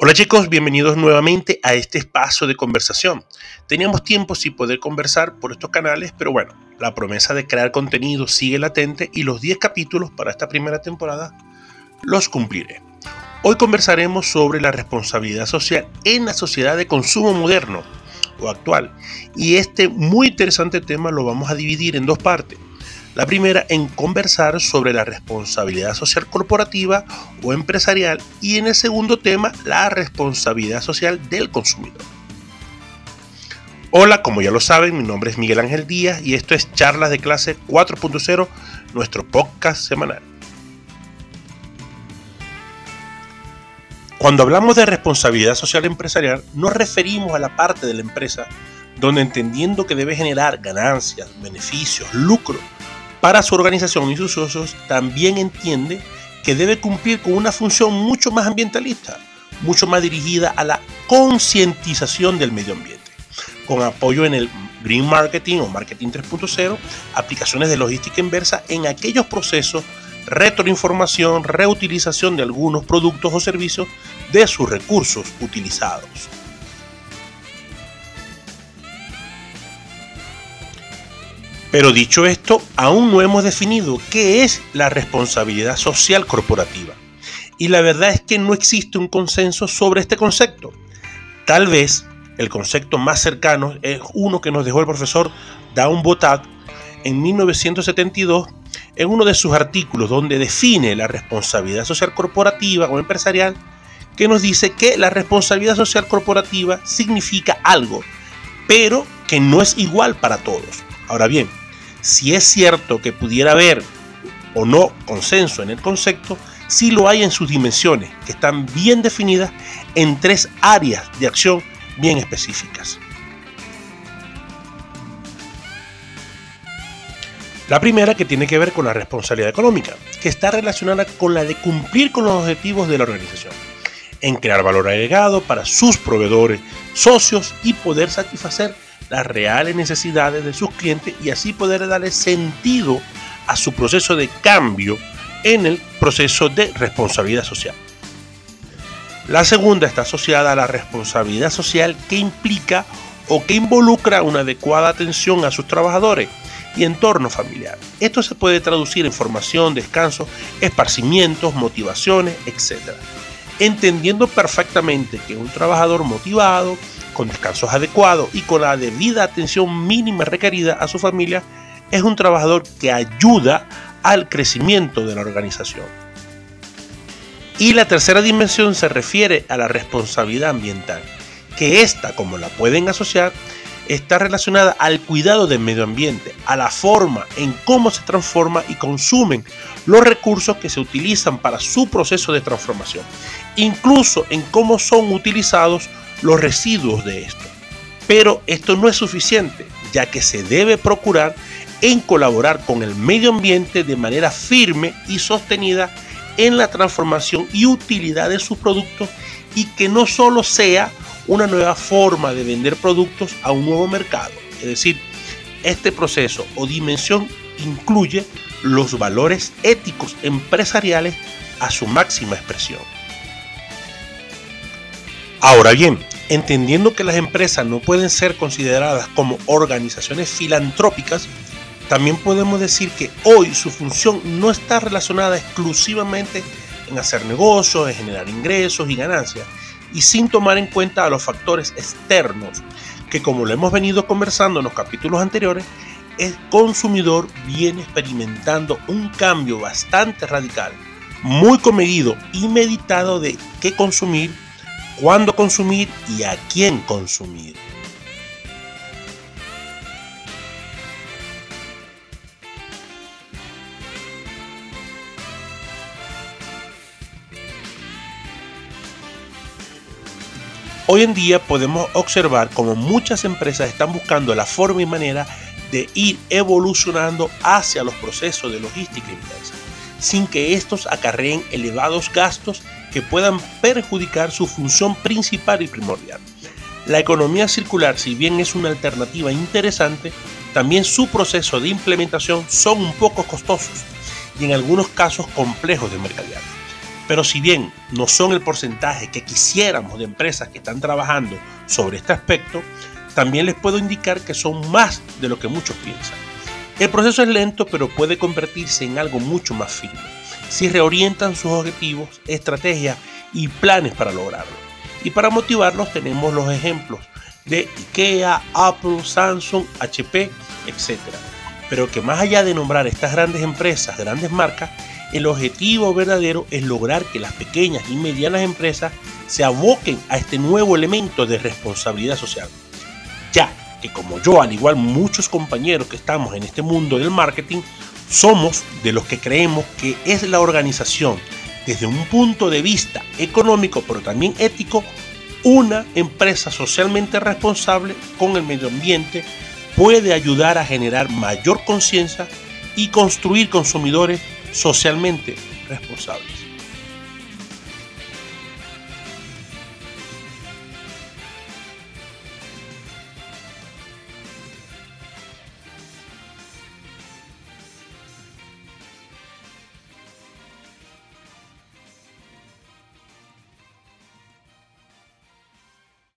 Hola chicos, bienvenidos nuevamente a este espacio de conversación. Teníamos tiempo sin poder conversar por estos canales, pero bueno, la promesa de crear contenido sigue latente y los 10 capítulos para esta primera temporada los cumpliré. Hoy conversaremos sobre la responsabilidad social en la sociedad de consumo moderno o actual. Y este muy interesante tema lo vamos a dividir en dos partes. La primera en conversar sobre la responsabilidad social corporativa o empresarial y en el segundo tema la responsabilidad social del consumidor. Hola, como ya lo saben, mi nombre es Miguel Ángel Díaz y esto es Charlas de Clase 4.0, nuestro podcast semanal. Cuando hablamos de responsabilidad social empresarial, nos referimos a la parte de la empresa donde entendiendo que debe generar ganancias, beneficios, lucro, para su organización y sus socios, también entiende que debe cumplir con una función mucho más ambientalista, mucho más dirigida a la concientización del medio ambiente, con apoyo en el Green Marketing o Marketing 3.0, aplicaciones de logística inversa en aquellos procesos, retroinformación, reutilización de algunos productos o servicios de sus recursos utilizados. Pero dicho esto, aún no hemos definido qué es la responsabilidad social corporativa. Y la verdad es que no existe un consenso sobre este concepto. Tal vez el concepto más cercano es uno que nos dejó el profesor Daun Botat en 1972 en uno de sus artículos donde define la responsabilidad social corporativa o empresarial, que nos dice que la responsabilidad social corporativa significa algo, pero que no es igual para todos. Ahora bien, si es cierto que pudiera haber o no consenso en el concepto, sí lo hay en sus dimensiones, que están bien definidas en tres áreas de acción bien específicas. La primera que tiene que ver con la responsabilidad económica, que está relacionada con la de cumplir con los objetivos de la organización, en crear valor agregado para sus proveedores, socios y poder satisfacer las reales necesidades de sus clientes y así poder darle sentido a su proceso de cambio en el proceso de responsabilidad social. La segunda está asociada a la responsabilidad social que implica o que involucra una adecuada atención a sus trabajadores y entorno familiar. Esto se puede traducir en formación, descanso, esparcimientos, motivaciones, etc. Entendiendo perfectamente que un trabajador motivado, con descansos adecuados y con la debida atención mínima requerida a su familia, es un trabajador que ayuda al crecimiento de la organización. Y la tercera dimensión se refiere a la responsabilidad ambiental, que esta, como la pueden asociar, está relacionada al cuidado del medio ambiente, a la forma en cómo se transforma y consumen los recursos que se utilizan para su proceso de transformación, incluso en cómo son utilizados los residuos de esto. Pero esto no es suficiente, ya que se debe procurar en colaborar con el medio ambiente de manera firme y sostenida en la transformación y utilidad de sus productos y que no solo sea una nueva forma de vender productos a un nuevo mercado. Es decir, este proceso o dimensión incluye los valores éticos empresariales a su máxima expresión. Ahora bien, entendiendo que las empresas no pueden ser consideradas como organizaciones filantrópicas, también podemos decir que hoy su función no está relacionada exclusivamente en hacer negocios, en generar ingresos y ganancias, y sin tomar en cuenta a los factores externos, que como lo hemos venido conversando en los capítulos anteriores, el consumidor viene experimentando un cambio bastante radical, muy comedido y meditado de qué consumir cuándo consumir y a quién consumir. Hoy en día podemos observar como muchas empresas están buscando la forma y manera de ir evolucionando hacia los procesos de logística inversa, sin que estos acarreen elevados gastos que puedan perjudicar su función principal y primordial. La economía circular, si bien es una alternativa interesante, también su proceso de implementación son un poco costosos y en algunos casos complejos de mercadear. Pero si bien no son el porcentaje que quisiéramos de empresas que están trabajando sobre este aspecto, también les puedo indicar que son más de lo que muchos piensan. El proceso es lento, pero puede convertirse en algo mucho más firme si reorientan sus objetivos, estrategias y planes para lograrlo. Y para motivarlos tenemos los ejemplos de IKEA, Apple, Samsung, HP, etc. Pero que más allá de nombrar estas grandes empresas, grandes marcas, el objetivo verdadero es lograr que las pequeñas y medianas empresas se aboquen a este nuevo elemento de responsabilidad social. Ya que como yo, al igual muchos compañeros que estamos en este mundo del marketing, somos de los que creemos que es la organización, desde un punto de vista económico, pero también ético, una empresa socialmente responsable con el medio ambiente puede ayudar a generar mayor conciencia y construir consumidores socialmente responsables.